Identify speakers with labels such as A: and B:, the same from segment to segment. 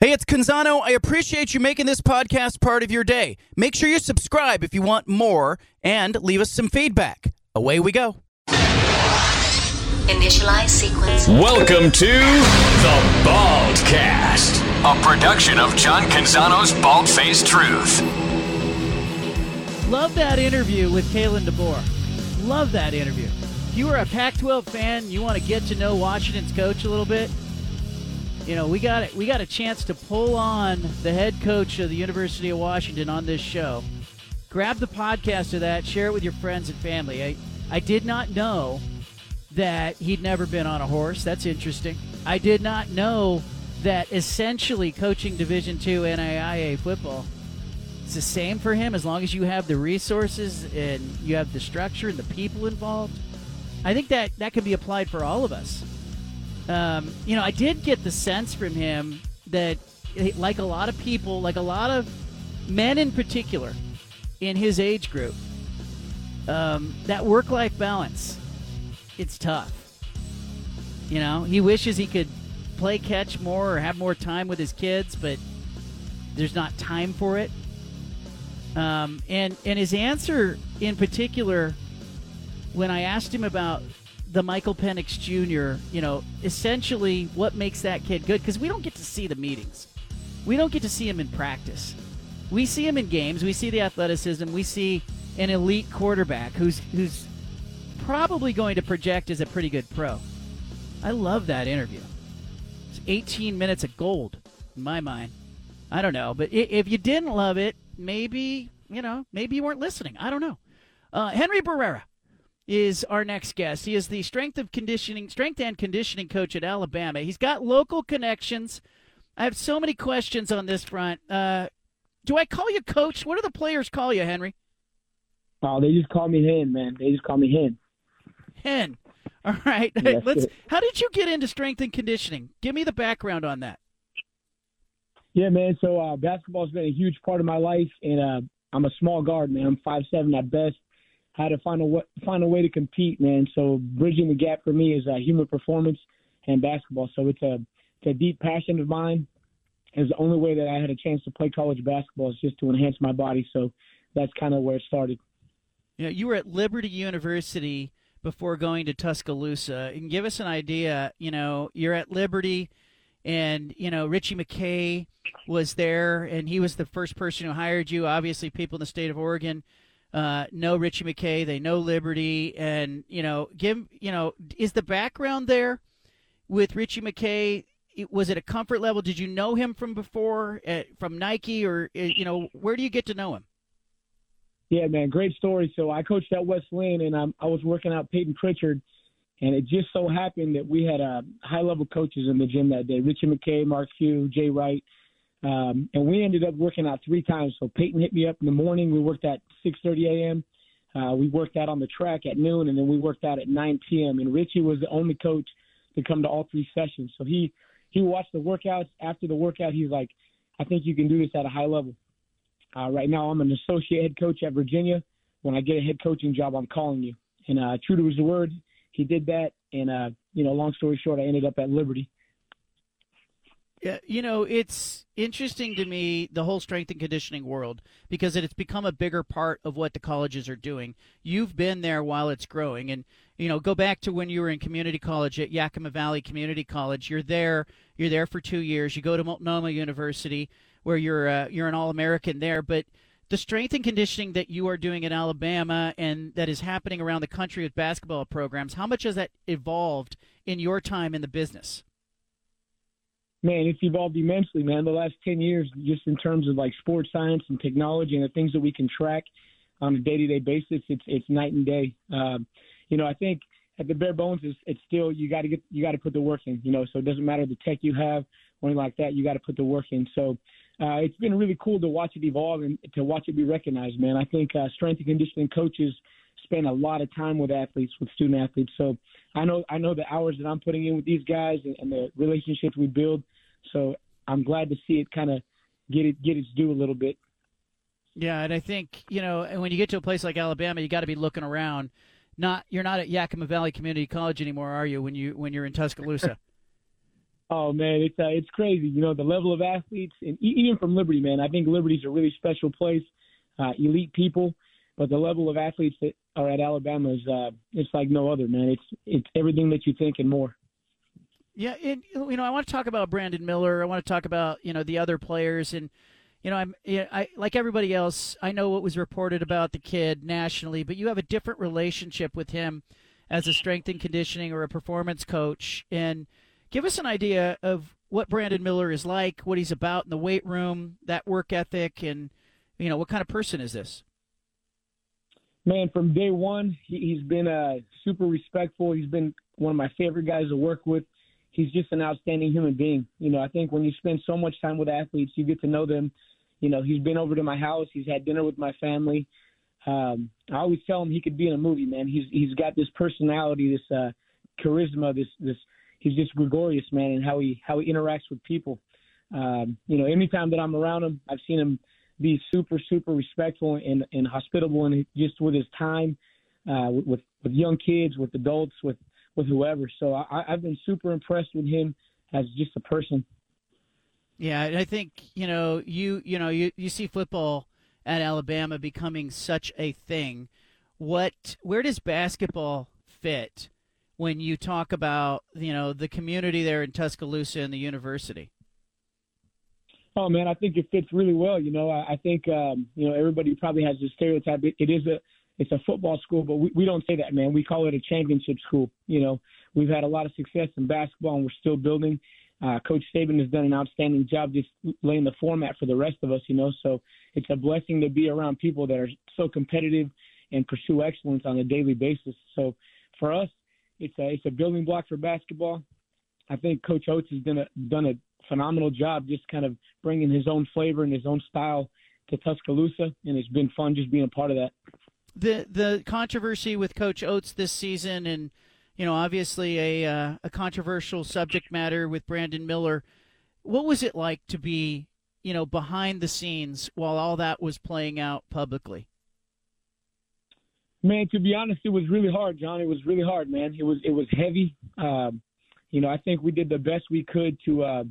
A: Hey, it's Canzano. I appreciate you making this podcast part of your day. Make sure you subscribe if you want more and leave us some feedback. Away we go.
B: Initialize sequence.
C: Welcome to the Baldcast, a production of John Canzano's Bald Faced Truth.
D: Love that interview with Kalen DeBoer. Love that interview. If you are a Pac 12 fan, you want to get to know Washington's coach a little bit, you know, we got it. We got a chance to pull on the head coach of the University of Washington on this show. Grab the podcast of that, share it with your friends and family. I, I did not know that he'd never been on a horse. That's interesting. I did not know that essentially coaching Division two NAIA football it's the same for him as long as you have the resources and you have the structure and the people involved. I think that that can be applied for all of us. Um, you know, I did get the sense from him that, like a lot of people, like a lot of men in particular in his age group, um, that work life balance, it's tough. You know, he wishes he could play catch more or have more time with his kids, but there's not time for it. Um, and and his answer in particular, when I asked him about the Michael Penix Jr., you know, essentially what makes that kid good because we don't get to see the meetings. We don't get to see him in practice. We see him in games. We see the athleticism. We see an elite quarterback who's who's probably going to project as a pretty good pro. I love that interview. It's 18 minutes of gold in my mind. I don't know, but if you didn't love it, maybe you know, maybe you weren't listening. I don't know. Uh, Henry Barrera is our next guest. He is the strength of conditioning, strength and conditioning coach at Alabama. He's got local connections. I have so many questions on this front. Uh, do I call you coach? What do the players call you, Henry?
E: Oh, they just call me Hen, man. They just call me Hen.
D: Hen. All right. Let's.
E: sir.
D: How did you get into strength and conditioning? Give me the background on that.
E: Yeah, man. So uh, basketball's been a huge part of my life, and uh, I'm a small guard, man. I'm five seven at best. Had to find a find a way to compete, man. So bridging the gap for me is uh, human performance and basketball. So it's a it's a deep passion of mine. It's the only way that I had a chance to play college basketball is just to enhance my body. So that's kind of where it started.
D: Yeah, you were at Liberty University before going to Tuscaloosa. And give us an idea. You know, you're at Liberty, and you know Ritchie McKay was there, and he was the first person who hired you. Obviously, people in the state of Oregon uh, know Ritchie McKay. They know Liberty, and you know, give you know, is the background there with Ritchie McKay? it- Was it a comfort level? Did you know him from before, uh, from Nike, or uh, you know, where do you get to know him?
E: Yeah, man, great story. So I coached at West Linn, and um, I was working out Payton Pritchard, and it just so happened that we had uh, high-level coaches in the gym that day: Ritchie McKay, Mark Few, Jay Wright, um, and we ended up working out three times. So Payton hit me up in the morning. We worked at 6:30 a.m. Uh, we worked out on the track at noon, and then we worked out at 9 p.m. And Ritchie was the only coach to come to all three sessions. So he he watched the workouts. After the workout, he's like, "I think you can do this at a high level." Uh, right now, I'm an associate head coach at Virginia. When I get a head coaching job, I'm calling you. And uh, true to his word, he did that. And uh, you know, long story short, I ended up at Liberty.
D: Yeah, you know, it's interesting to me the whole strength and conditioning world because it's become a bigger part of what the colleges are doing. You've been there while it's growing, and you know, go back to when you were in community college at Yakima Valley Community College. You're there. You're there for two years. You go to Multnomah University, where you're uh, you're an All American there, but the strength and conditioning that you are doing in Alabama and that is happening around the country with basketball programs, how much has that evolved in your time in the business?
E: Man, it's evolved immensely, man. The last ten years, just in terms of like sports science and technology and the things that we can track on a day-to-day basis, it's it's night and day. Um, you know, I think at the bare bones, it's, it's still you got to get you got to put the work in. You know, so it doesn't matter the tech you have or anything like that. You got to put the work in. So uh, it's been really cool to watch it evolve and to watch it be recognized, man. I think uh, strength and conditioning coaches spend a lot of time with athletes, with student athletes. So I know I know the hours that I'm putting in with these guys and, and the relationships we build. So I'm glad to see it kind of get it get its due a little bit.
D: Yeah, and I think you know, and when you get to a place like Alabama, you got to be looking around. Not you're not at Yakima Valley Community College anymore, are you? When you when you're in Tuscaloosa.
E: Oh man, it's uh, it's crazy. You know the level of athletes, and even from Liberty, man. I think Liberty's a really special place, uh, elite people, but the level of athletes that are at Alabama is uh, it's like no other, man. It's it's everything that you think and more.
D: Yeah, and you know I want to talk about Brandon Miller. I want to talk about you know the other players and you know, I'm you know, I like everybody else. I know what was reported about the kid nationally, but you have a different relationship with him as a strength and conditioning or a performance coach. And give us an idea of what Brandon Miller is like, what he's about in the weight room, that work ethic, and you know, what kind of person is this?
E: Man, from day one, he, has been uh, super respectful. He's been one of my favorite guys to work with. He's just an outstanding human being. You know, I think when you spend so much time with athletes, you get to know them you know, he's been over to my house. He's had dinner with my family. Um, I always tell him he could be in a movie, man. He's he's got this personality, this uh, charisma, this this. He's just gregarious, man, and how he how he interacts with people. Um, you know, anytime that I'm around him, I've seen him be super super respectful and and hospitable, and just with his time, uh, with with young kids, with adults, with with whoever. So I, I've been super impressed with him as just a person.
D: Yeah, I think you know you you know you you see football at Alabama becoming such a thing. What where does basketball fit when you talk about you know the community there in Tuscaloosa and the university?
E: Oh man, I think it fits really well. You know, I, I think um, you know everybody probably has this stereotype. It, it is a it's a football school, but we, we don't say that, man. We call it a championship school. You know, we've had a lot of success in basketball, and we're still building. Uh, Coach Saban has done an outstanding job just laying the format for the rest of us, you know. So it's a blessing to be around people that are so competitive and pursue excellence on a daily basis. So for us, it's a it's a building block for basketball. I think Coach Oats has done a done a phenomenal job just kind of bringing his own flavor and his own style to Tuscaloosa, and it's been fun just being a part of that.
D: The the controversy with Coach Oats this season and you know, obviously a uh, a controversial subject matter with Brandon Miller. What was it like to be, you know, behind the scenes while all that was playing out publicly?
E: Man, to be honest, it was really hard, John. It was really hard, man. It was it was heavy. Um, you know, I think we did the best we could to uh,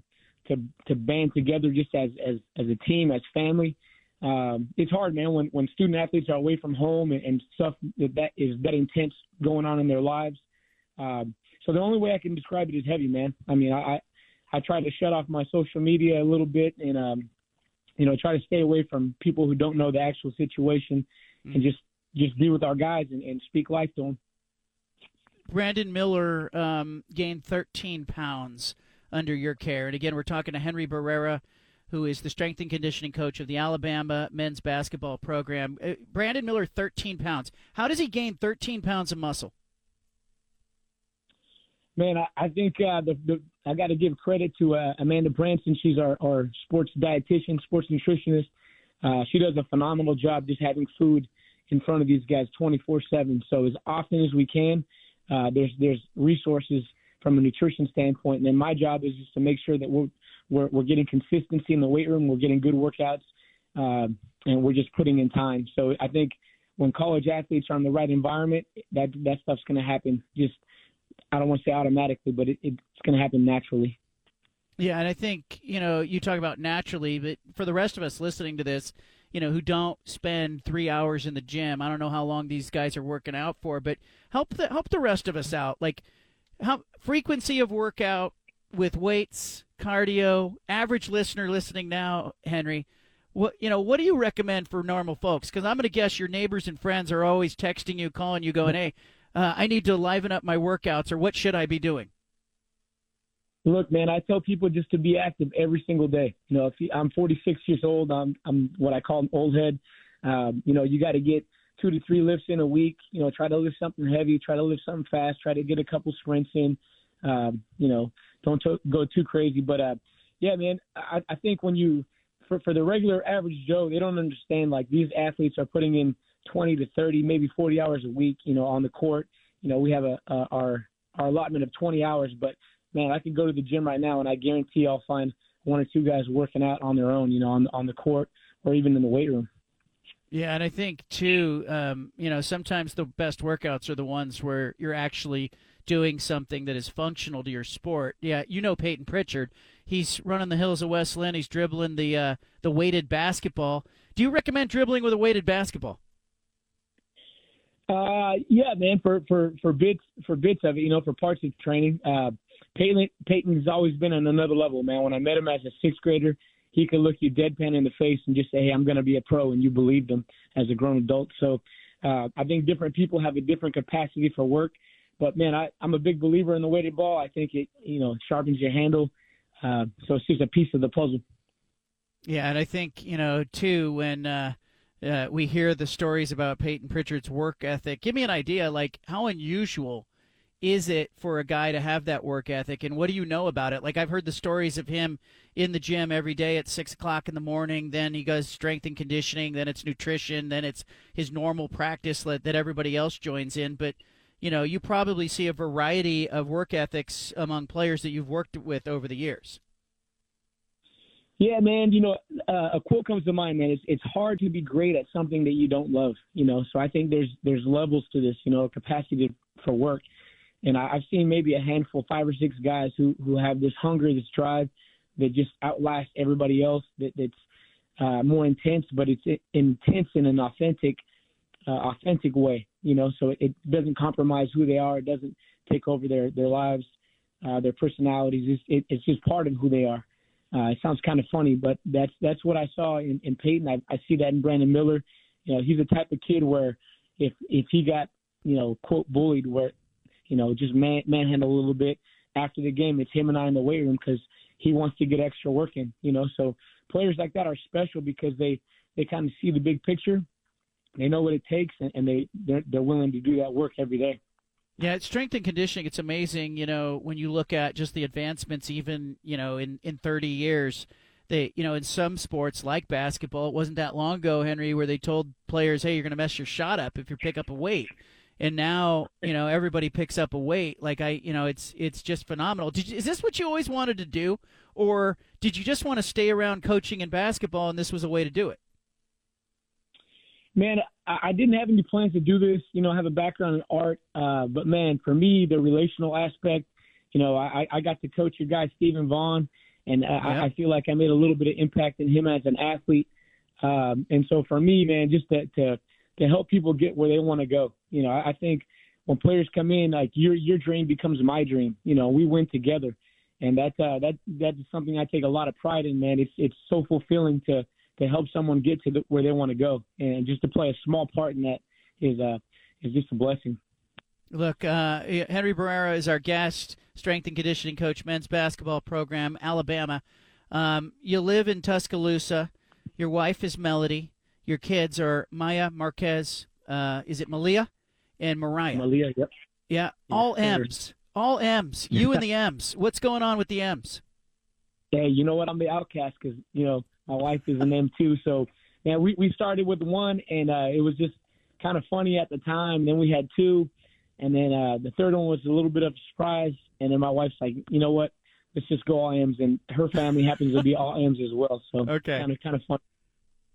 E: to to band together just as as as a team, as family. Um, it's hard, man, when when student athletes are away from home and, and stuff that, that is that intense going on in their lives. Um, so the only way I can describe it is heavy, man. I mean, I I try to shut off my social media a little bit and um, you know try to stay away from people who don't know the actual situation mm-hmm. and just just be with our guys and, and speak life to them.
D: Brandon Miller um, gained 13 pounds under your care, and again, we're talking to Henry Barrera who is the strength and conditioning coach of the Alabama men's basketball program. Uh, Brandon Miller, 13 pounds. How does he gain 13 pounds of muscle?
E: Man, I, I think uh, the, the I got to give credit to uh, Amanda Branson. She's our, our sports dietitian, sports nutritionist. Uh, she does a phenomenal job just having food in front of these guys 24/7. So as often as we can, uh, there's there's resources from a nutrition standpoint. And then my job is just to make sure that we're we're, we're getting consistency in the weight room, we're getting good workouts, uh, and we're just putting in time. So I think when college athletes are in the right environment, that that stuff's going to happen. Just I don't want to say automatically, but it, it's going to happen naturally.
D: Yeah, and I think you know you talk about naturally, but for the rest of us listening to this, you know, who don't spend three hours in the gym, I don't know how long these guys are working out for, but help the help the rest of us out. Like, how frequency of workout with weights, cardio. Average listener listening now, Henry, what you know, what do you recommend for normal folks? Because I'm going to guess your neighbors and friends are always texting you, calling you, going, "Hey, uh, I need to liven up my workouts, or what should I be doing?
E: Look, man, I tell people just to be active every single day. You know, if you, I'm 46 years old, I'm I'm what I call an old head. Um, you know, you got to get two to three lifts in a week. You know, try to lift something heavy, try to lift something fast, try to get a couple sprints in. Um, you know, don't to- go too crazy. But uh, yeah, man, I, I think when you for for the regular average Joe, they don't understand like these athletes are putting in 20 to 30, maybe 40 hours a week, you know, on the court. You know, we have a, a our our allotment of 20 hours, but man, I could go to the gym right now and I guarantee I'll find one or two guys working out on their own, you know, on on the court or even in the weight room.
D: Yeah, and I think too, um, you know, sometimes the best workouts are the ones where you're actually doing something that is functional to your sport. Yeah, you know Payton Pritchard. He's running the hills of West Linn. He's dribbling the uh, the weighted basketball. Do you recommend dribbling with a weighted basketball?
E: Uh, yeah, man. For for for bits for bits of it, you know, for parts of training. Uh, Payton Payton's always been on another level, man. When I met him as a sixth grader, he could look you deadpan in the face and just say, "Hey, I'm going to be a pro," and you believed him as a grown adult. So, uh, I think different people have a different capacity for work. But man, I, I'm a big believer in the weighted ball. I think it, you know, sharpens your handle. Uh, so it's just a piece of the puzzle.
D: Yeah, and I think you know too when uh, uh, we hear the stories about Payton Pritchard's work ethic. Give me an idea, like how unusual is it for a guy to have that work ethic, and what do you know about it? Like I've heard the stories of him in the gym every day at six o'clock in the morning. Then he goes strength and conditioning. Then it's nutrition. Then it's his normal practice that, that everybody else joins in. But you know, you probably see a variety of work ethics among players that you've worked with over the years.
E: Yeah, man. You know, uh, a quote comes to mind, man. It's it's hard to be great at something that you don't love. You know, so I think there's there's levels to this. You know, capacity for work, and I, I've seen maybe a handful, five or six guys who who have this hunger, this drive, that just outlast everybody else. That that's uh, more intense, but it's intense in an authentic, uh, authentic way. You know, so it, it doesn't compromise who they are. It doesn't take over their their lives, uh, their personalities. It's, it, it's just part of who they are. Uh, it sounds kind of funny, but that's that's what I saw in, in Payton. I, I see that in Brandon Miller. You know, he's the type of kid where if if he got you know quote bullied, where you know just man manhandle a little bit after the game, it's him and I in the weight room because he wants to get extra work in. You know, so players like that are special because they they kind of see the big picture, they know what it takes, and, and they they're, they're willing to do that work every day.
D: Yeah, strength and conditioning. It's amazing, you know, when you look at just the advancements, even you know, in in 30 years. They, you know, in some sports like basketball, it wasn't that long ago, Henry, where they told players, "Hey, you're going to mess your shot up if you pick up a weight." And now, you know, everybody picks up a weight. Like I, you know, it's it's just phenomenal. Did you, is this what you always wanted to do, or did you just want to stay around coaching and basketball, and this was a way to do it?
E: Man, I, didn't have any plans to do this. You know, I have a background in art, uh, but man, for me, the relational aspect. You know, I, I got to coach your guy Stephen Vaughn, and yeah. I, I feel like I made a little bit of impact in him as an athlete. Um, and so for me, man, just to to, to help people get where they want to go. You know, I, I think when players come in, like your your dream becomes my dream. You know, we win together, and that uh, that that is something I take a lot of pride in, man. It's it's so fulfilling to to help someone get to the, where they want to go, and just to play a small part in that is uh, is just a blessing.
D: Look, uh, Henry Barrera is our guest, strength and conditioning coach, men's basketball program, Alabama. Um, you live in Tuscaloosa. Your wife is Melody. Your kids are Maya Marquez. Uh, is it Malia and Mariah?
E: Malia, yep.
D: Yeah, all M's. All M's. You and the M's. What's going on with the M's?
E: Hey, you know what? I'm the outcast because you know my wife is an M too. So, man, we we started with one, and uh, it was just kind of funny at the time. Then we had two, and then uh, the third one was a little bit of a surprise. And then my wife's like, you know what? Let's just go all M's, and her family happens to be all M's as well. So,
D: okay,
E: kind of kind of fun.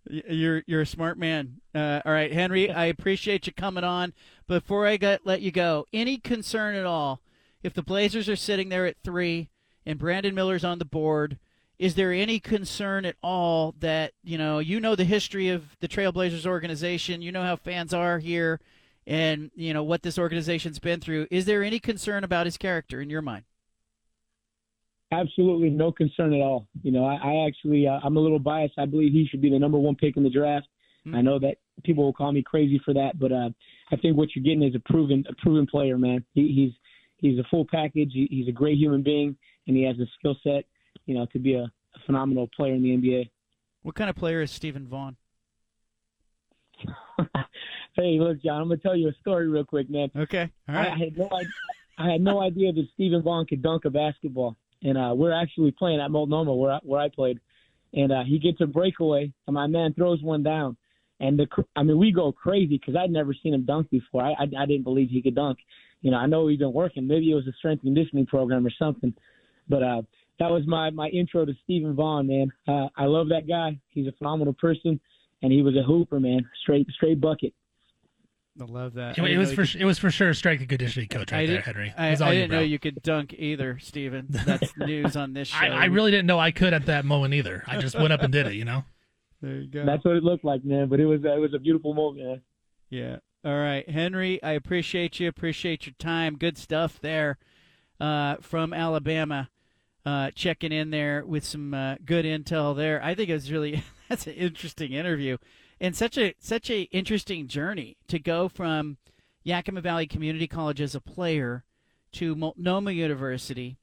D: You're you're a smart man. Uh, all right, Henry, I appreciate you coming on. Before I get, let you go, any concern at all if the Blazers are sitting there at three and Brandon Miller's on the board? is there any concern at all that you know you know the history of the Trailblazers organization, you know how fans are here, and you know what this organization's been through. Is there any concern about his character in your mind?
E: Absolutely no concern at all. You know, I, I actually uh, I'm a little biased. I believe he should be the number one pick in the draft. Mm-hmm. I know that people will call me crazy for that, but uh, I think what you're getting is a proven a proven player, man. He, he's he's a full package. He, he's a great human being, and he has a skill set you know, to be a, a phenomenal player in the NBA.
D: What kind of player is Stephen Vaughn?
E: hey, look, John, I'm gonna tell you a story real quick, man.
D: Okay, all right.
E: I, I had no idea. I had no idea that Stephen Vaughn could dunk a basketball, and uh, we're actually playing at Multnomah where I, where I played, and uh, he gets a breakaway, and my man throws one down, and the I mean we go crazy because I'd never seen him dunk before. I, I I didn't believe he could dunk. You know, I know he's been working. Maybe it was a strength conditioning program or something, but uh, that was my my intro to Stephen Vaughn, man. Uh, I love that guy. He's a phenomenal person, and he was a hooper, man. Straight straight bucket.
D: I love that.
B: It, it was
D: know
B: for
D: you
B: su- it was for sure a strength and conditioning coach right
D: I
B: there,
D: didn't-
B: Henry.
D: I,
B: It was all
D: I didn't know you could dunk either, Steven. That's news on this show.
B: I, I really didn't know I could at that moment either. I just went up and did it, you know.
D: There you go.
E: That's what it looked like, man. But it was uh, it was a beautiful moment. Man.
D: Yeah. All right, Henry. I appreciate you. Appreciate your time. Good stuff there uh, from Alabama. Uh, checking in there with some uh, good intel there. I think it was really that's an interesting interview, and such a such a interesting journey to go from Yakima Valley Community College as a player to Multnomah University.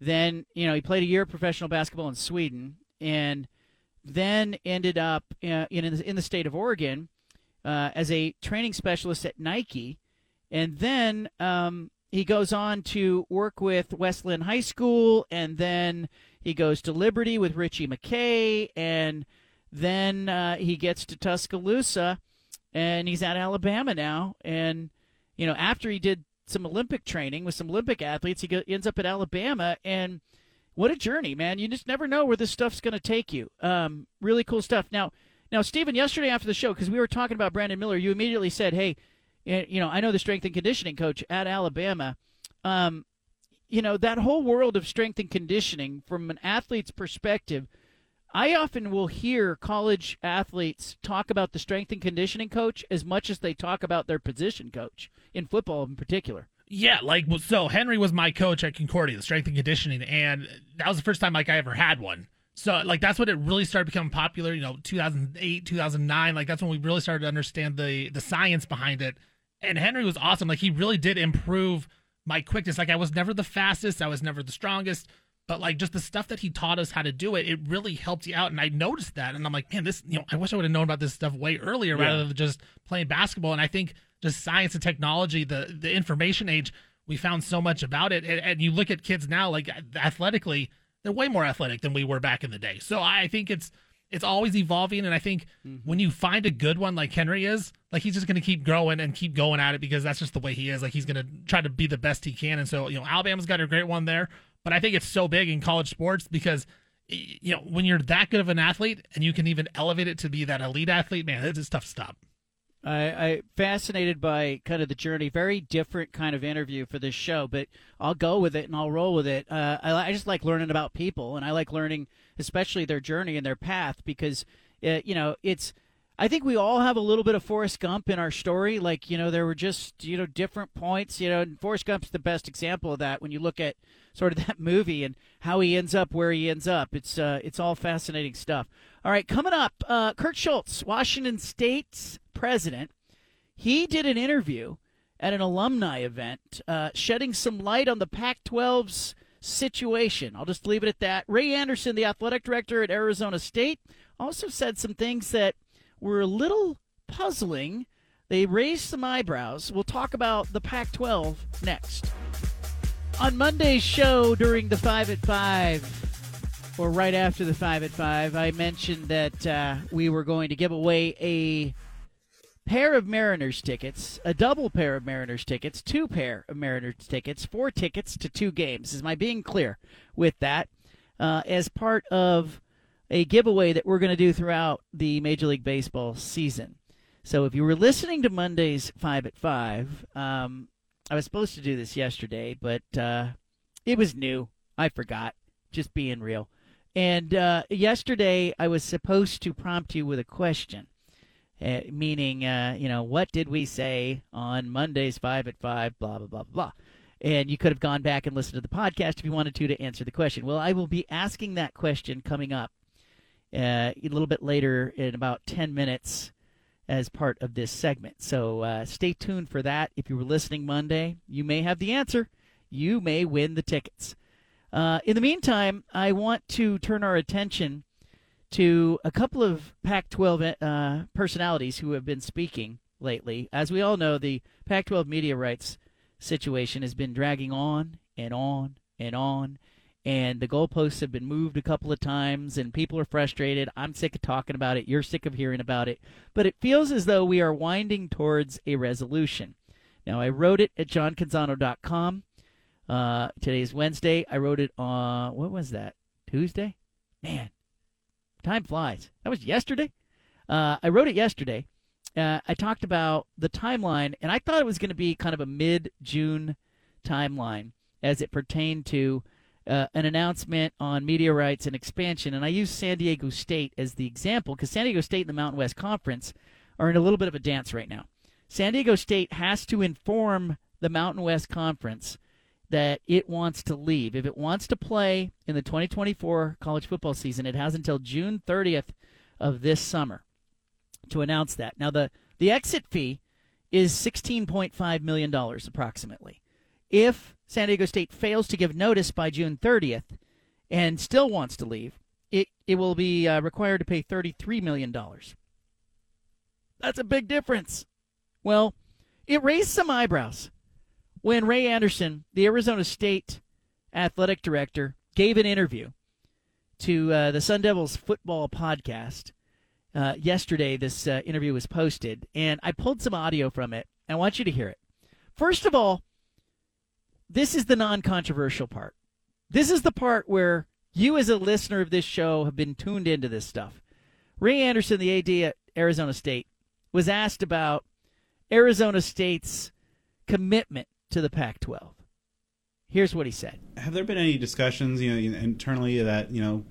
D: Then you know he played a year of professional basketball in Sweden, and then ended up uh, in in the state of Oregon uh, as a training specialist at Nike, and then um, he goes on to work with West Linn High School, and then he goes to Liberty with Ritchie McKay, and then uh, he gets to Tuscaloosa, and he's at Alabama now, and you know after he did some Olympic training with some Olympic athletes, he go, ends up at Alabama, and what a journey, man! You just never know where this stuff's going to take you. Um, really cool stuff. Now, now, Stephen, yesterday after the show, because we were talking about Brandon Miller, you immediately said, "Hey, you know, I know the strength and conditioning coach at Alabama. Um, you know, that whole world of strength and conditioning from an athlete's perspective." I often will hear college athletes talk about the strength and conditioning coach as much as they talk about their position coach in football in particular.
B: Yeah, like so Henry was my coach at Concordia, the strength and conditioning, and that was the first time like I ever had one. So like that's when it really started becoming popular, you know, 2008, 2009, like that's when we really started to understand the the science behind it. And Henry was awesome. Like he really did improve my quickness. Like I was never the fastest, I was never the strongest, but like just the stuff that he taught us how to do it, it really helped you out. And I noticed that, and I'm like, man, this, you know, I wish I would have known about this stuff way earlier rather than just playing basketball. And I think just science and technology, the the information age, we found so much about it. And, and you look at kids now, like athletically, they're way more athletic than we were back in the day. So I think it's it's always evolving, and I think mm-hmm. when you find a good one like Henry is, like he's just going to keep growing and keep going at it because that's just the way he is. Like he's going to try to be the best he can, and so you know Alabama's got a great one there, but I think it's so big in college sports because you know when you're that good of an athlete and you can even elevate it to be that elite athlete, man, it's a tough to stop.
D: I, I fascinated by kind of the journey. Very different kind of interview for this show, but I'll go with it and I'll roll with it. Uh, I, I just like learning about people, and I like learning, especially their journey and their path, because uh, you know it's. I think we all have a little bit of Forrest Gump in our story. Like you know, there were just you know different points. You know, and Forrest Gump's the best example of that when you look at sort of that movie and how he ends up where he ends up. It's uh, it's all fascinating stuff. All right, coming up, uh, Kirk Schulz, Washington State's president. He did an interview at an alumni event, uh, shedding some light on the Pac-12's situation. I'll just leave it at that. Ray Anderson, the athletic director at Arizona State, also said some things that were a little puzzling. They raised some eyebrows. We'll talk about the Pac 12 next. On Monday's show during the 5 at 5, or right after the 5 at 5, I mentioned that uh, we were going to give away a pair of Mariners tickets, a double pair of Mariners tickets, two pair of Mariners tickets, four tickets to two games. Is my being clear with that? Uh, as part of a giveaway that we're going to do throughout the Major League Baseball season. So if you were listening to Monday's Five at Five, um, I was supposed to do this yesterday, but uh, it was new. I forgot. Just being real. And uh, yesterday, I was supposed to prompt you with a question, uh, meaning, you know, what did we say on Monday's Five at Five? Blah blah blah blah. And you could have gone back and listened to the podcast if you wanted to to answer the question. Well, I will be asking that question coming up uh, a little bit later in about 10 minutes as part of this segment. So uh, stay tuned for that. If you were listening Monday, you may have the answer. You may win the tickets. Uh, in the meantime, I want to turn our attention to a couple of Pac 12 uh, personalities who have been speaking lately. As we all know, the Pac 12 media rights situation has been dragging on and on and on and the goalposts have been moved a couple of times and people are frustrated. I'm sick of talking about it. You're sick of hearing about it. But it feels as though we are winding towards a resolution. Now, I wrote it at johncanzano.com. Uh, today's Wednesday. I wrote it on, what was that? Tuesday? Man, time flies. That was yesterday? Uh, I wrote it yesterday. uh, I talked about the timeline, and I thought it was going to be kind of a mid June timeline as it pertained to uh, an announcement on media rights and expansion. And I use San Diego State as the example because San Diego State and the Mountain West Conference are in a little bit of a dance right now. San Diego State has to inform the Mountain West Conference that it wants to leave. If it wants to play in the 2024 college football season, it has until June 30th of this summer to announce that. Now the the exit fee is 16.5 million dollars approximately. If San Diego State fails to give notice by June 30th and still wants to leave, it it will be uh, required to pay 33 million dollars. That's a big difference. Well, it raised some eyebrows when Ray Anderson, the Arizona State athletic director, gave an interview to uh, the Sun Devils football podcast uh, yesterday, this uh, interview was posted, and I pulled some audio from it. I want you to hear it. First of all, this is the non controversial part. This is the part where you, as a listener of this show, have been tuned into this stuff. Ray Anderson, the AD at Arizona State, was asked about Arizona State's commitment to the Pac 12. Here's what he said.
F: Have there been any discussions, you know, internally that, you know,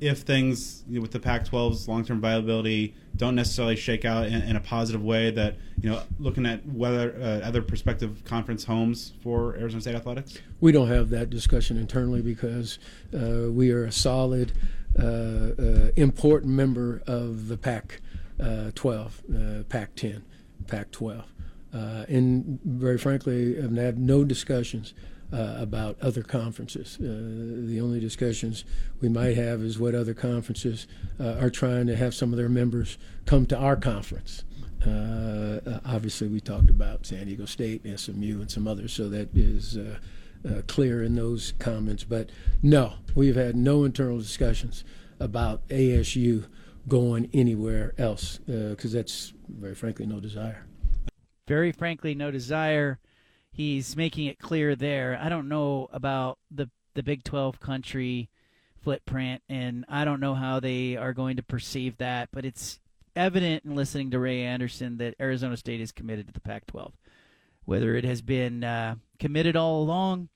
F: if things you know, with the Pac-12's long-term viability don't necessarily shake out in, in, a positive way, that you know, looking at whether uh, other prospective conference homes for Arizona State athletics.
G: We don't have that discussion internally because uh, we are a solid, uh, uh important member of the Pac-12, uh, Pac-10, Pac-12, uh, and very frankly, I've had no discussions uh, about other conferences. Uh, the only discussions we might have is what other conferences uh, are trying to have some of their members come to our conference. Uh, uh, obviously, we talked about San Diego State, SMU, and some others, so that is clear in those comments. But no, we've had no internal discussions about ASU going anywhere else because that's very frankly no desire.
D: Very frankly, no desire he's making it clear there. I don't know about the the Big 12 country footprint, and I don't know how they are going to perceive that, but it's evident in listening to Ray Anderson that Arizona State is committed to the Pac 12. Whether it has been uh, committed all along,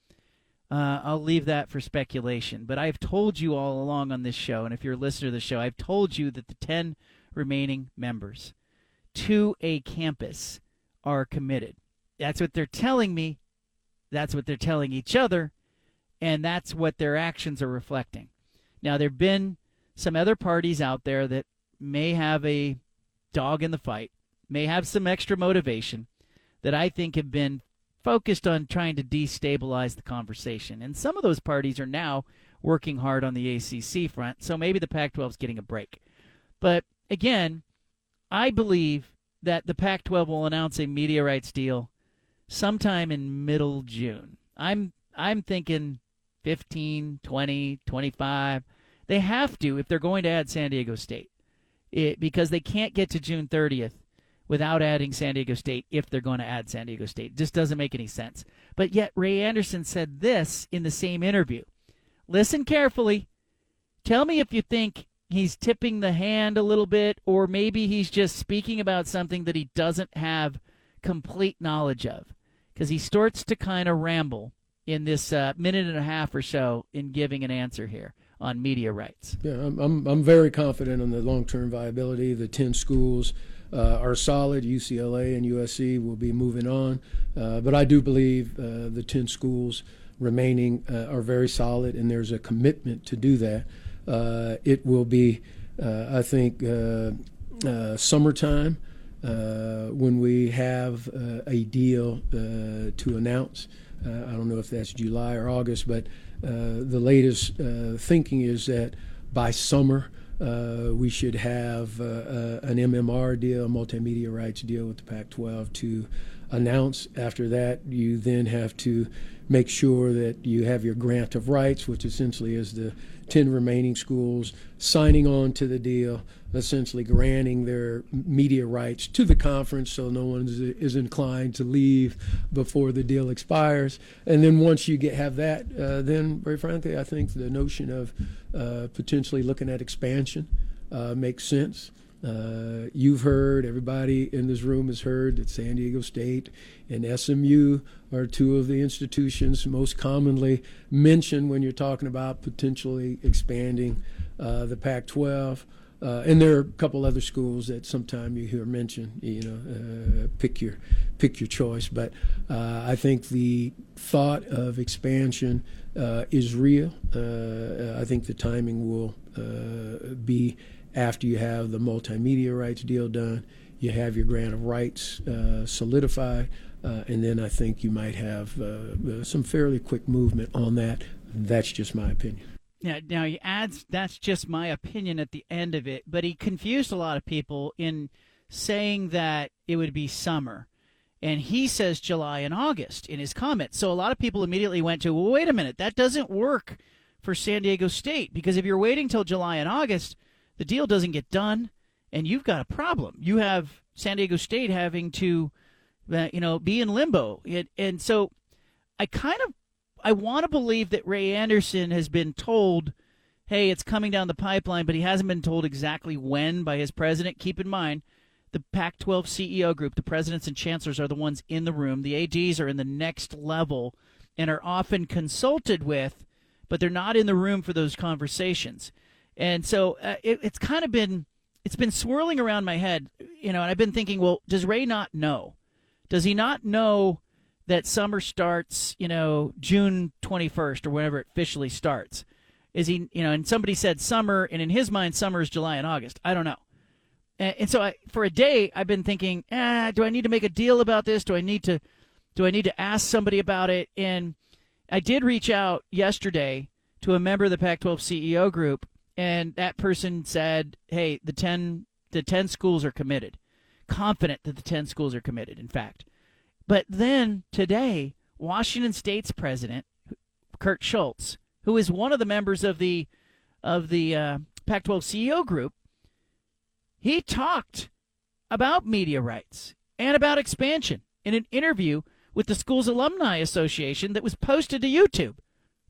D: uh, I'll leave that for speculation. But I've told you all along on this show, and if you're a listener to the show, I've told you that the 10 remaining members to a campus are committed. That's what they're telling me. That's what they're telling each other. And that's what their actions are reflecting. Now, there have been some other parties out there that may have a dog in the fight, may have some extra motivation that I think have been focused on trying to destabilize the conversation. And some of those parties are now working hard on the ACC front, so maybe the Pac 12 is getting a break. But again, I believe that the Pac 12 will announce a media rights deal sometime in middle June. I'm I'm thinking 15, 20, 25. They have to if they're going to add San Diego State. It, because they can't get to June 30th without adding San Diego State if they're going to add San Diego State. It just doesn't make any sense. But yet Ray Anderson said this in the same interview. Listen carefully. Tell me if you think he's tipping the hand a little bit or maybe he's just speaking about something that he doesn't have complete knowledge of because he starts to kind of ramble in this uh, minute and a half or so in giving an answer here on media rights.
G: Yeah, I'm, I'm, I'm very confident on the long term viability. The 10 schools uh, are solid. UCLA and USC will be moving on. Uh, but I do believe uh, the 10 schools remaining uh, are very solid, and there's a commitment to do that. Uh, it will be, I think, summertime uh, when we have uh, a deal uh, to announce. I don't know if that's July or August, but the latest thinking is that by summer, uh, we should have uh, uh, an MMR deal, a multimedia rights deal with the Pac 12 to announce. After that, you then have to make sure that you have your grant of rights, which essentially is the 10 remaining schools signing on to the deal, essentially granting their media rights to the conference so no one is, is inclined to leave before the deal expires. And then once you get have that, uh, then very frankly, I think the notion of uh, potentially looking at expansion uh, makes sense. Uh, you've heard, everybody in this room has heard that San Diego State and SMU are two of the institutions most commonly mentioned when you're talking about potentially expanding uh, the Pac 12. Uh, and there are a couple other schools that sometime you hear mentioned. You know, uh, pick your pick your choice. But uh, I think the thought of expansion uh, is real. Uh, I think the timing will uh, be after you have the multimedia rights deal done. You have your grant of rights solidified, and then I think you might have some fairly quick movement on that. That's just my opinion.
D: Yeah, now he adds that's just my opinion at the end of it, but he confused a lot of people in saying that it would be summer. And he says July and August in his comments. So a lot of people immediately went to, well, wait a minute, that doesn't work for San Diego State because if you're waiting till July and August, the deal doesn't get done and you've got a problem. You have San Diego State having to, uh, you know, be in limbo. And so I kind of I want to believe that Ray Anderson has been told, hey, it's coming down the pipeline, but he hasn't been told exactly when by his president. Keep in mind, the Pac 12 CEO group, the presidents and chancellors are the ones in the room. The ADs are in the next level and are often consulted with, but they're not in the room for those conversations. And so uh, it, it's kind of been it's been swirling around my head, you know, and I've been thinking, well, does Ray not know? Does he not know that summer starts, you know, June 21st or whenever it officially starts. Is he, you know, and somebody said summer, and in his mind, summer is July and August. I don't know. And, and so I, for a day, I've been thinking, ah, do I need to make a deal about this? Do I need to, do I need to ask somebody about it? And I did reach out yesterday to a member of the Pac-12 CEO group, and that person said, hey, the 10, the 10 schools are committed. Confident that the 10 schools are committed, in fact. But then today, Washington State's president, Kirk Schulz, who is one of the members of the of the uh, Pac-12 CEO group, he talked about media rights and about expansion in an interview with the school's alumni association that was posted to YouTube.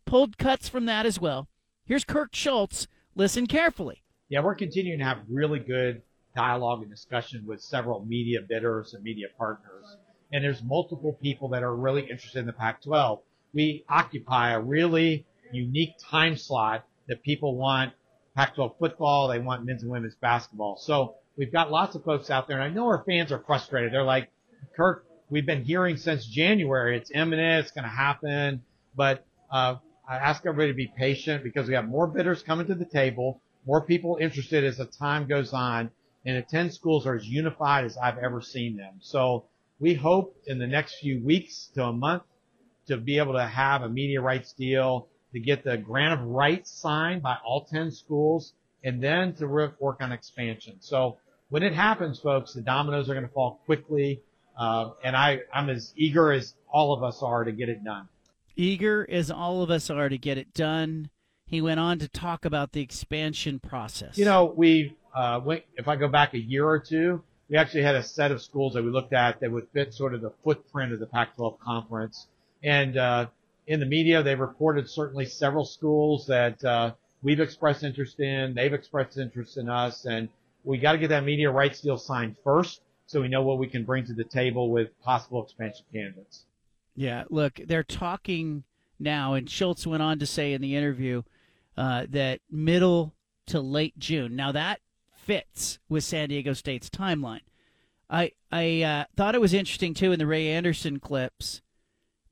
D: Pulled cuts from that as well. Here's Kirk Schulz. Listen carefully.
H: Yeah, we're continuing to have really good dialogue and discussion with several media bidders and media partners and there's multiple people that are really interested in the Pac-12. We occupy a really unique time slot that people want Pac-12 football, they want men's and women's basketball. So we've got lots of folks out there, and I know our fans are frustrated. They're like, Kirk, we've been hearing since January, it's imminent, it's going to happen, but uh, I ask everybody to be patient because we have more bidders coming to the table, more people interested as the time goes on, and the 10 schools are as unified as I've ever seen them. So we hope in the next few weeks to a month to be able to have a media rights deal, to get the grant of rights signed by all 10 schools, and then to work on expansion. So when it happens, folks, the dominoes are going to fall quickly. Uh, and I, I'm as eager as all of us are to get it done.
D: Eager as all of us are to get it done. He went on to talk about the expansion process.
H: You know, we, uh, went, if I go back a year or two, we actually had a set of schools that we looked at that would fit sort of the footprint of the Pac-12 conference. And uh, in the media, they reported certainly several schools that uh, we've expressed interest in. They've expressed interest in us, and we got to get that media rights deal signed first, so we know what we can bring to the table with possible expansion candidates.
D: Yeah, look, they're talking now, and Schulz went on to say in the interview uh, that middle to late June. Now that fits with San Diego State's timeline. I I uh, thought it was interesting too in the Ray Anderson clips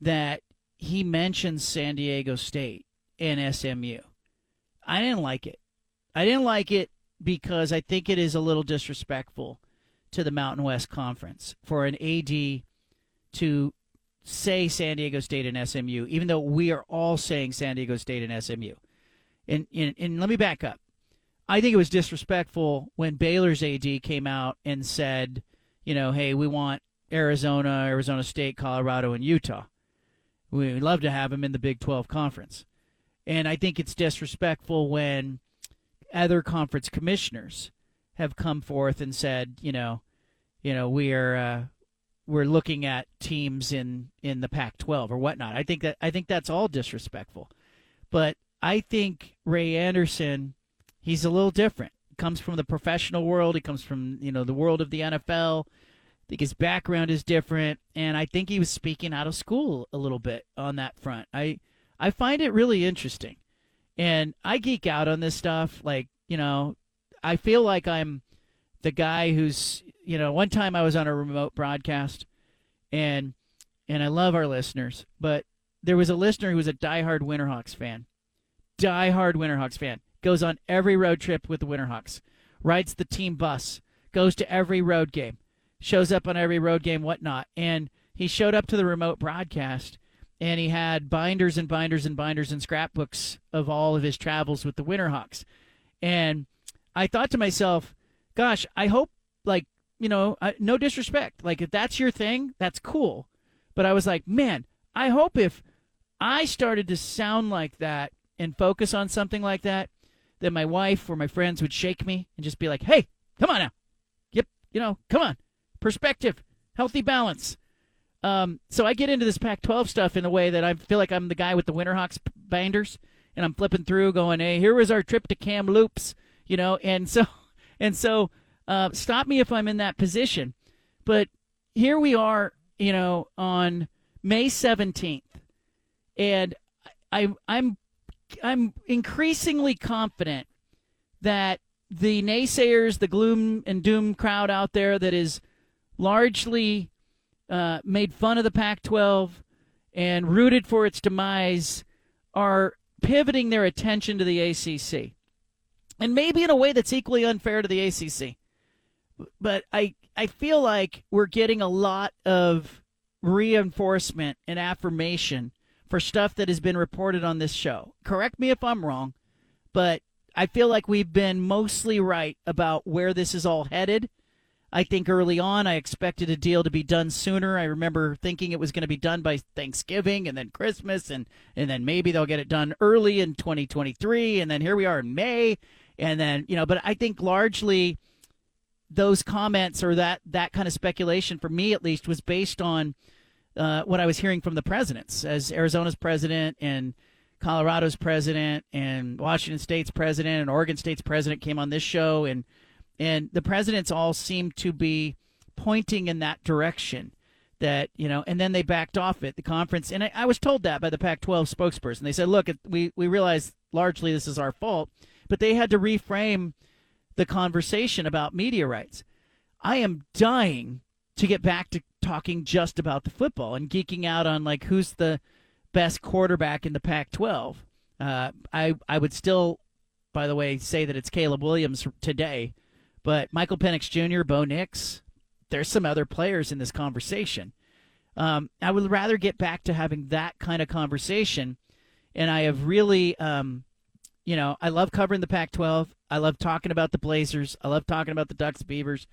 D: that he mentions San Diego State and SMU. I didn't like it. I didn't like it because I think it is a little disrespectful to the Mountain West Conference for an AD to say San Diego State and SMU, even though we are all saying San Diego State and SMU. And, and, and let me back up. I think it was disrespectful when Baylor's AD came out and said, you know, hey, we want Arizona, Arizona State, Colorado, and Utah. We'd love to have them in the Big 12 conference. And I think it's disrespectful when other conference commissioners have come forth and said, you know, you know, we are uh, we're looking at teams in in the Pac-12 or whatnot. I think that I think that's all disrespectful. But I think Ray Anderson he's a little different. He comes from the professional world. He comes from you know the world of the NFL. I think his background is different, and I think he was speaking out of school a little bit on that front. I I find it really interesting, and I geek out on this stuff. Like you know, I feel like I'm the guy who's you know. One time I was on a remote broadcast, and and I love our listeners, but there was a listener who was a diehard Winterhawks fan, diehard Winterhawks fan, goes on every road trip with the Winterhawks, rides the team bus, goes to every road game, shows up on every road game, whatnot, and he showed up to the remote broadcast and he had binders and binders and binders and scrapbooks of all of his travels with the Winterhawks. And I thought to myself, gosh, I hope, like, you know, no disrespect. Like, if that's your thing, that's cool. But I was like, man, I hope if I started to sound like that and focus on something like that, that my wife or my friends would shake me and just be like, hey, come on now. Yep, you know, come on. Perspective, healthy balance. Um, so I get into this Pac-12 stuff in a way that I feel like I'm the guy with the Winterhawks binders, and I'm flipping through, going, "Hey, here was our trip to Kamloops," you know, and so, and so, uh, stop me if I'm in that position, but here we are, you know, on May 17th, and I, I'm, I'm increasingly confident that the naysayers, the gloom and doom crowd out there that is largely uh, made fun of the Pac 12 and rooted for its demise are pivoting their attention to the ACC. And maybe in a way that's equally unfair to the ACC. But I, I feel like we're getting a lot of reinforcement and affirmation for stuff that has been reported on this show. Correct me if I'm wrong, but I feel like we've been mostly right about where this is all headed I think early on I expected a deal to be done sooner. I remember thinking it was going to be done by Thanksgiving and then Christmas and and then maybe they'll get it done early in 2023 and then here we are in May and then you know but I think largely those comments or that that kind of speculation for me at least was based on uh, what I was hearing from the presidents as Arizona's president and Colorado's president and Washington State's president and Oregon State's president came on this show and and the presidents all seemed to be pointing in that direction that you know and then they backed off it. the conference and I, I, was told that by the pac 12 spokesperson they said look we, we realize largely this is our fault but they had to reframe the conversation about media rights i am dying to get back to talking just about the football and geeking out on like who's the best quarterback in the pac 12 uh, I, I would still by the way say that it's caleb williams today but Michael Penix Jr., Bo Nix, there's some other players in this conversation. Um, I would rather get back to having that kind of conversation. And I have really, um, you know, I love covering the Pac 12. I love talking about the Blazers. I love talking about the Ducks, Beavers,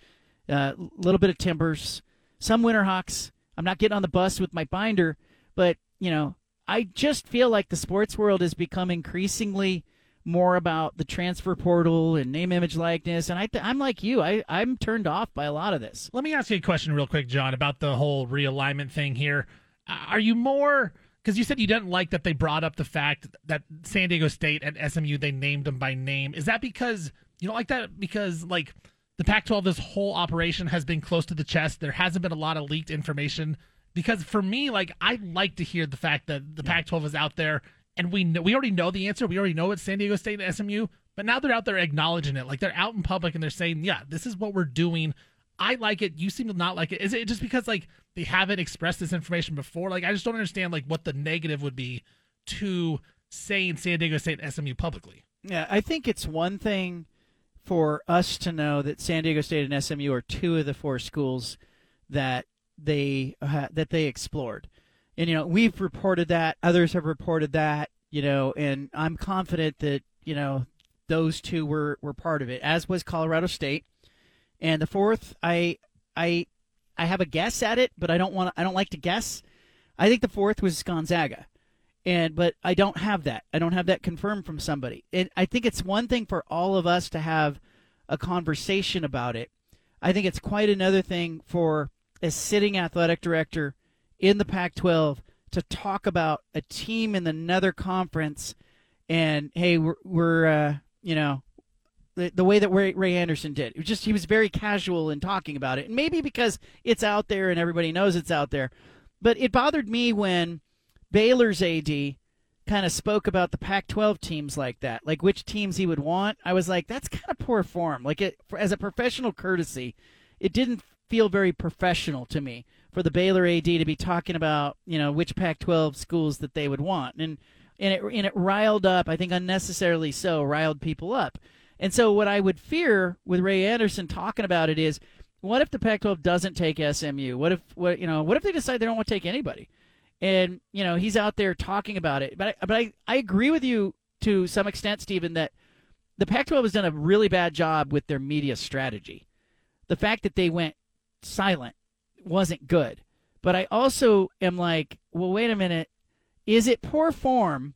D: a uh, little bit of Timbers, some Winterhawks. I'm not getting on the bus with my binder, but, you know, I just feel like the sports world has become increasingly more about the transfer portal and name, image, likeness. And I I'm like you. I, I'm turned off by a lot of this.
B: Let me ask you a question real quick, John, about the whole realignment thing here. Are you more because you said you didn't like that they brought up the fact that San Diego State and SMU they named them by name. Is that because you don't like that because like the Pac-12 this whole operation has been close to the chest. There hasn't been a lot of leaked information because for me like I like to hear the fact that the yeah. Pac-12 is out there and we know, we already know the answer. We already know it's San Diego State and SMU, but now they're out there acknowledging it. Like they're out in public and they're saying, "Yeah, this is what we're doing." I like it. You seem to not like it. Is it just because like they haven't expressed this information before? Like I just don't understand like what the negative would be to saying San Diego State and SMU publicly.
D: Yeah, I think it's one thing for us to know that San Diego State and SMU are two of the four schools that they uh, that they explored. And you know we've reported that others have reported that you know and i'm confident that you know those two were were part of it as was colorado state. And the fourth i i i have a guess at it but i don't want i don't like to guess. I think the fourth was gonzaga. And but i don't have that. I don't have that confirmed from somebody. And i think it's one thing for all of us to have a conversation about it i think it's quite another thing for a sitting athletic director in the Pac 12 to talk about a team in another conference and, hey, we're, we're uh, you know, the, the way that Ray, Ray Anderson did. It was just he was very casual in talking about it, and maybe because it's out there and everybody knows it's out there. But it bothered me when Baylor's AD kind of spoke about the Pac-12 teams like that, like which teams he would want. I was like, that's kind of poor form. Like it as a professional courtesy, it didn't feel very professional to me for the Baylor AD to be talking about you know which Pac-12 schools that they would want, and and it and it riled up. I think unnecessarily so riled people up. And so what I would fear with Ray Anderson talking about it is, what if the Pac-12 doesn't take SMU? What if what you know? What if they decide they don't want to take anybody? And you know he's out there talking about it. But I, but I, I agree with you to some extent, Stephen, that the Pac-12 has done a really bad job with their media strategy. The fact that they went silent wasn't good. But I also am like, well, wait a minute. Is it poor form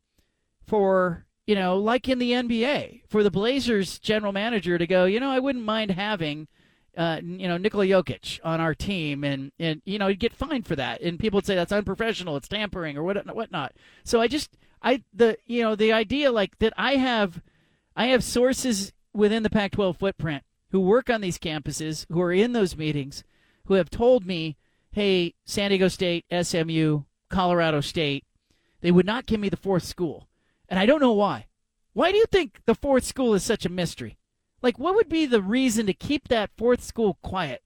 D: for, you know, like in the NBA, for the Blazers general manager to go, you know, I wouldn't mind having, uh, you know, Nikola Jokic on our team and, and, you know, he'd get fined for that. And people would say that's unprofessional, it's tampering or what, whatnot. So I just, I, the, you know, the idea like that I have, I have sources within the Pac 12 footprint who work on these campuses, who are in those meetings, who have told me, hey, San Diego State, SMU, Colorado State, they would not give me the fourth school. And I don't know why. Why do you think the fourth school is such a mystery? Like, what would be the reason to keep that fourth school quiet?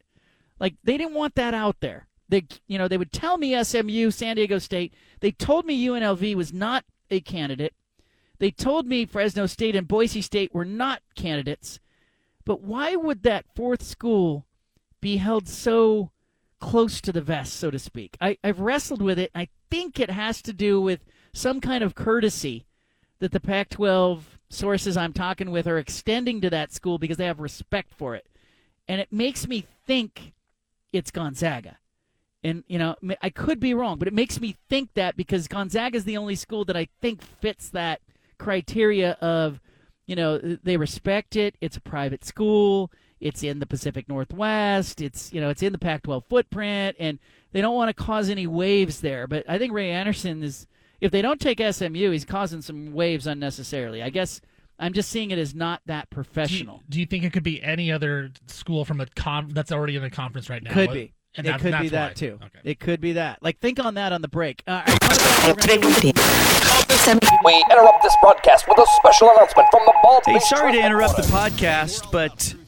D: Like, they didn't want that out there. They, you know, they would tell me SMU, San Diego State. They told me UNLV was not a candidate. They told me Fresno State and Boise State were not candidates. But why would that fourth school be held so close to the vest, so to speak? I, I've wrestled with it. I think it has to do with some kind of courtesy that the Pac 12 sources I'm talking with are extending to that school because they have respect for it. And it makes me think it's Gonzaga. And, you know, I could be wrong, but it makes me think that because Gonzaga is the only school that I think fits that criteria of you know they respect it. It's a private school. It's in the pacific northwest. It's you know it's in the pac 12 footprint. And they don't want to cause any waves there. But i think ray anderson is if they don't take smu he's causing some waves unnecessarily i guess i'm just seeing it as not that professional
B: do you, do you think it could be any other school from a con that's already in a conference right now
D: could be
B: and
D: it
B: that,
D: could be that
B: why.
D: too.
B: Okay.
D: It could be that. Like, think on that on the break. Uh,
I: we interrupt this broadcast with a special announcement from the Bald
A: Hey, sorry to interrupt the podcast, but